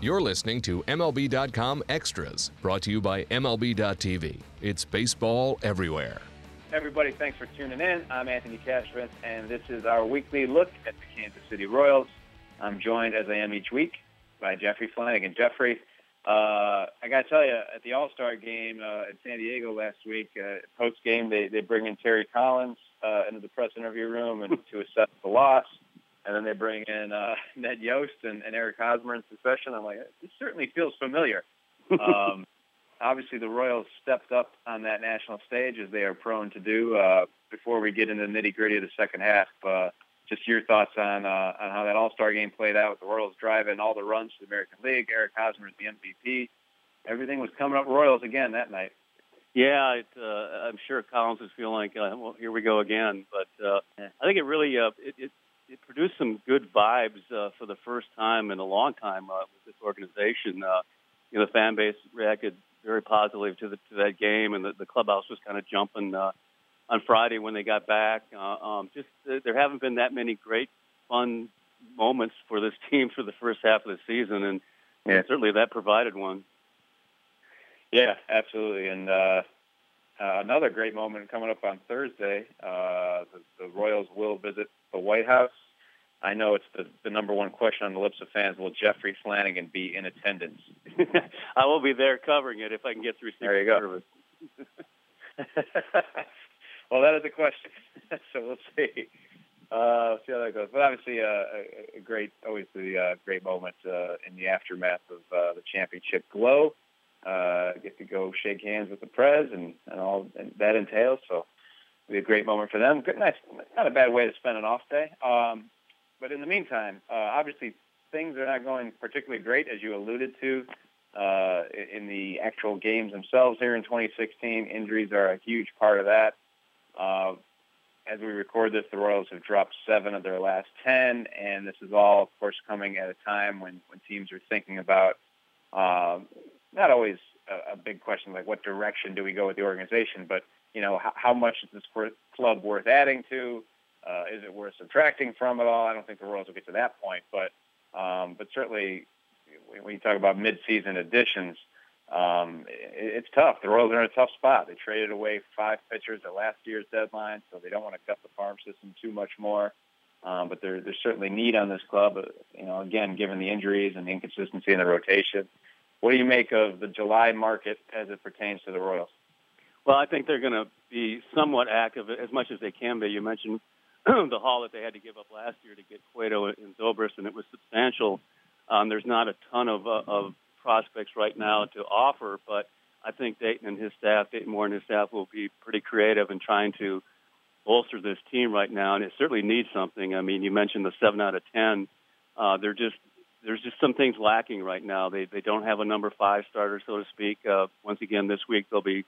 You're listening to MLB.com Extras, brought to you by MLB.tv. It's baseball everywhere. Everybody, thanks for tuning in. I'm Anthony Castrovince, and this is our weekly look at the Kansas City Royals. I'm joined, as I am each week, by Jeffrey Flanagan. Jeffrey, uh, I got to tell you, at the All Star game uh, in San Diego last week, uh, post game, they, they bring in Terry Collins uh, into the press interview room and to assess the loss and then they bring in uh, Ned Yost and, and Eric Hosmer in succession. I'm like, this certainly feels familiar. Um, obviously, the Royals stepped up on that national stage as they are prone to do. Uh, before we get into the nitty gritty of the second half, uh, just your thoughts on uh, on how that All Star game played out. With the Royals driving all the runs to the American League. Eric Hosmer is the MVP. Everything was coming up Royals again that night. Yeah, it, uh, I'm sure Collins is feeling like, uh, well, here we go again. But uh, I think it really uh, it, it it produced some good vibes uh, for the first time in a long time uh, with this organization. Uh, you know, the fan base reacted very positively to the to that game, and the, the clubhouse was kind of jumping uh, on Friday when they got back. Uh, um, just uh, there haven't been that many great fun moments for this team for the first half of the season, and, yeah. and certainly that provided one. Yeah, absolutely, and. uh uh, another great moment coming up on Thursday. Uh, the, the Royals will visit the White House. I know it's the, the number one question on the lips of fans. Will Jeffrey Flanagan be in attendance? I will be there covering it if I can get through Secret there you go. Well, that is the question. so we'll see. Uh, see how that goes. But obviously, uh, a, a great, always the uh, great moment uh, in the aftermath of uh, the championship glow. Uh, get to go shake hands with the Prez and, and all that entails. So it'll be a great moment for them. Good, nice, not a bad way to spend an off day. Um, but in the meantime, uh, obviously things are not going particularly great, as you alluded to. Uh, in the actual games themselves here in 2016, injuries are a huge part of that. Uh, as we record this, the Royals have dropped seven of their last ten, and this is all, of course, coming at a time when, when teams are thinking about uh, not always a, a big question like what direction do we go with the organization, but you know how, how much is this club worth adding to? Uh, is it worth subtracting from it all? I don't think the Royals will get to that point, but um, but certainly when you talk about mid-season additions, um, it, it's tough. The Royals are in a tough spot. They traded away five pitchers at last year's deadline, so they don't want to cut the farm system too much more. Um, but there, there's certainly need on this club. Uh, you know, again, given the injuries and the inconsistency in the rotation, what do you make of the July market as it pertains to the Royals? Well, I think they're going to be somewhat active as much as they can be. You mentioned the haul that they had to give up last year to get Cueto and Zobrist, and it was substantial. Um, there's not a ton of, uh, of prospects right now to offer, but I think Dayton and his staff, Dayton Moore and his staff, will be pretty creative in trying to bolster this team right now, and it certainly needs something. I mean, you mentioned the seven out of ten. Uh, they're just there's just some things lacking right now. They they don't have a number five starter, so to speak. Uh, once again, this week they'll be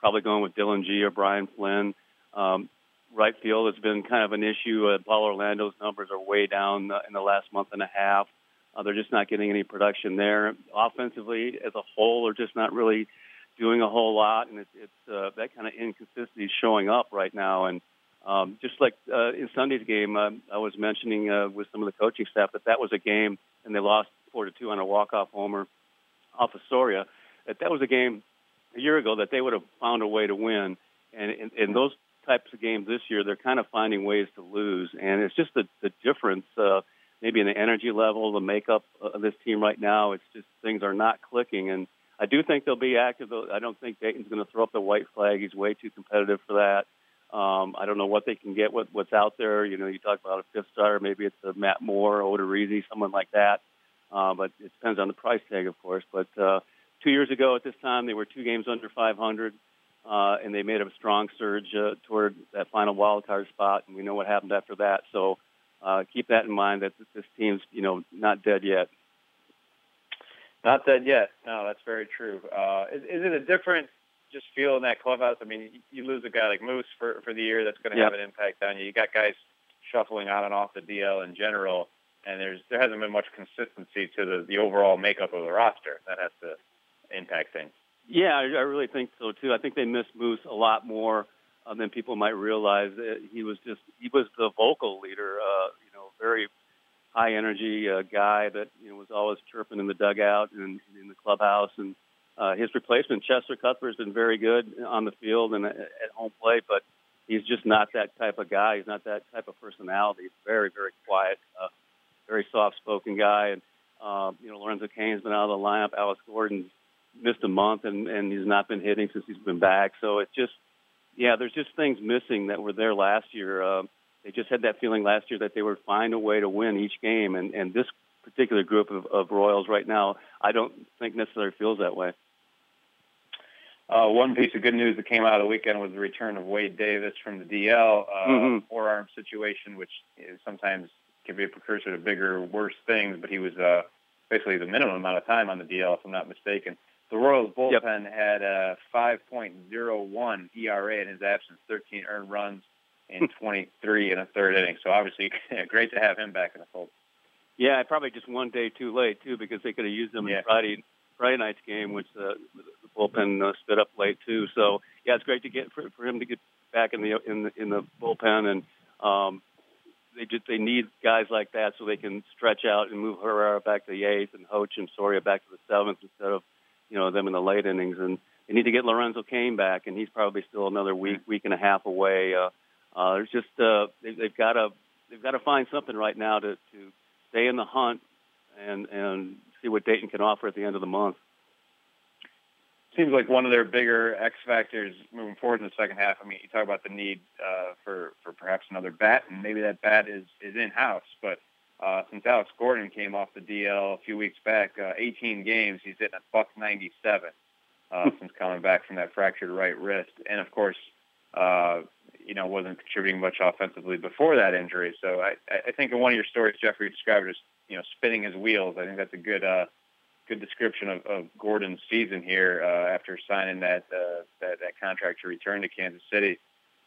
probably going with Dillon Gee or Brian Flynn. Um, right field has been kind of an issue. Uh, Paulo Orlando's numbers are way down uh, in the last month and a half. Uh, they're just not getting any production there. Offensively, as a whole, they're just not really doing a whole lot, and it's, it's uh, that kind of inconsistency is showing up right now. And um, just like uh, in Sunday's game, uh, I was mentioning uh, with some of the coaching staff that that was a game, and they lost four to two on a walk-off homer off of Soria. That that was a game a year ago that they would have found a way to win. And in, those types of games this year, they're kind of finding ways to lose, and it's just the the difference. Uh, maybe in the energy level, the makeup of this team right now, it's just things are not clicking. And I do think they'll be active. I don't think Dayton's going to throw up the white flag. He's way too competitive for that. Um, I don't know what they can get with what's out there. You know, you talk about a fifth starter, maybe it's a Matt Moore, Odorizzi, someone like that. Uh, but it depends on the price tag, of course. But uh, two years ago at this time, they were two games under 500, uh, and they made a strong surge uh, toward that final wild card spot. And we know what happened after that. So uh, keep that in mind that this team's, you know, not dead yet. Not dead yet. No, that's very true. Uh, is, is it a different just feel in that clubhouse. I mean, you lose a guy like Moose for for the year, that's going to yep. have an impact on you. You got guys shuffling on and off the DL in general, and there's there hasn't been much consistency to the the overall makeup of the roster. That has to impact things. Yeah, I, I really think so too. I think they miss Moose a lot more uh, than people might realize. He was just he was the vocal leader. Uh, you know, very high energy uh, guy that you know was always chirping in the dugout and in the clubhouse. And uh, his replacement, Cheslor Cuthbert, has been very good on the field and at home plate, but he's just not that type of guy. He's not that type of personality. He's very, very quiet, uh, very soft-spoken guy. And um, you know, Lorenzo Cain's been out of the lineup. Alex Gordon's missed a month, and and he's not been hitting since he's been back. So it's just, yeah, there's just things missing that were there last year. Uh, they just had that feeling last year that they would find a way to win each game, and and this particular group of, of Royals right now, I don't think necessarily feels that way. Uh, one piece of good news that came out of the weekend was the return of Wade Davis from the DL uh, mm-hmm. forearm situation, which is sometimes can be a precursor to bigger, worse things. But he was uh, basically the minimum amount of time on the DL, if I'm not mistaken. The Royals bullpen yep. had a 5.01 ERA in his absence, 13 earned runs in 23 and a third inning. So obviously, great to have him back in the fold. Yeah, probably just one day too late too, because they could have used him yeah. in Friday Friday night's game, which uh, the bullpen uh, spit up late too. So yeah, it's great to get for, for him to get back in the in the in the bullpen, and um, they just they need guys like that so they can stretch out and move Herrera back to the eighth and Hoach and Soria back to the seventh instead of you know them in the late innings. And they need to get Lorenzo Cain back, and he's probably still another week week and a half away. Uh, uh, there's just uh, they, they've got to they've got to find something right now to to stay in the hunt and and see what Dayton can offer at the end of the month. Seems like one of their bigger X factors moving forward in the second half. I mean, you talk about the need uh, for for perhaps another bat, and maybe that bat is is in house. But uh, since Alex Gordon came off the DL a few weeks back, uh, 18 games, he's hitting a buck 97 uh, since coming back from that fractured right wrist, and of course, uh, you know, wasn't contributing much offensively before that injury. So I, I think in one of your stories, Jeffrey described it as you know spinning his wheels. I think that's a good uh, good description of, of Gordon's season here uh, after signing that, uh, that that contract to return to Kansas City.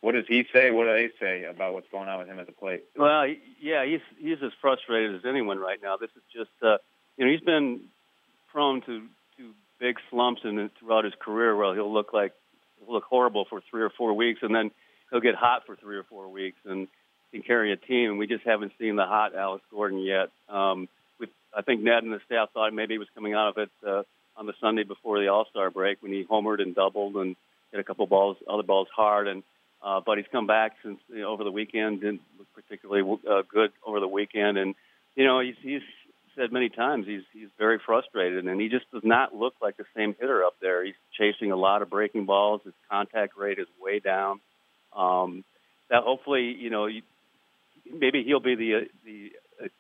What does he say? What do they say about what's going on with him at the plate? Well, yeah, he's he's as frustrated as anyone right now. This is just uh, you know he's been prone to to big slumps in throughout his career where he'll look like he'll look horrible for three or four weeks and then he'll get hot for three or four weeks and can carry a team. And we just haven't seen the hot Alex Gordon yet. Um, with I think Ned and the staff thought maybe he was coming out of it uh, on the Sunday before the All Star break when he homered and doubled and hit a couple balls, other balls hard. And uh, but he's come back since you know, over the weekend. Didn't look particularly uh, good over the weekend, and you know he's he's said many times he's he's very frustrated, and he just does not look like the same hitter up there. He's chasing a lot of breaking balls. His contact rate is way down. Um, that hopefully, you know, maybe he'll be the uh, the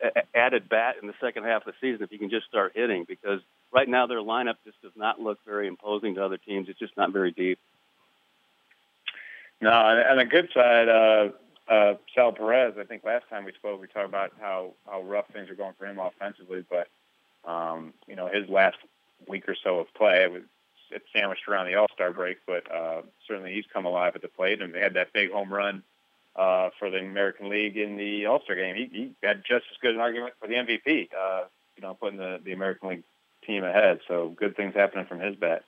uh, added bat in the second half of the season if he can just start hitting. Because right now their lineup just does not look very imposing to other teams. It's just not very deep. No, and the good side, uh, uh, Sal Perez. I think last time we spoke, we talked about how how rough things are going for him offensively, but um, you know his last week or so of play was it's sandwiched around the All Star break, but uh, certainly he's come alive at the plate, and they had that big home run uh, for the American League in the All Star game. He, he had just as good an argument for the MVP. Uh, you know, putting the the American League team ahead. So good things happening from his bat.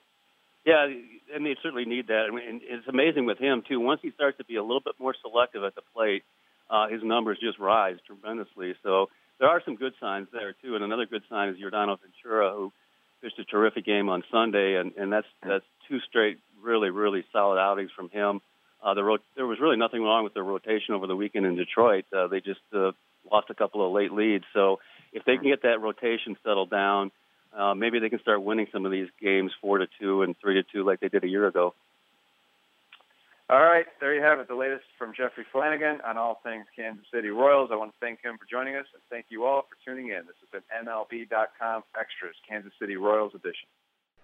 Yeah, and they certainly need that. I mean, it's amazing with him too. Once he starts to be a little bit more selective at the plate, uh, his numbers just rise tremendously. So there are some good signs there too. And another good sign is Yordano Ventura, who pitched a terrific game on Sunday, and, and that's that's two straight really really solid outings from him. Uh, the rot- there was really nothing wrong with their rotation over the weekend in Detroit. Uh, they just uh, lost a couple of late leads. So if they can get that rotation settled down, uh, maybe they can start winning some of these games four to two and three to two like they did a year ago. All right, there you have it. The latest from Jeffrey Flanagan on all things Kansas City Royals. I want to thank him for joining us, and thank you all for tuning in. This has been MLB.com Extras, Kansas City Royals edition.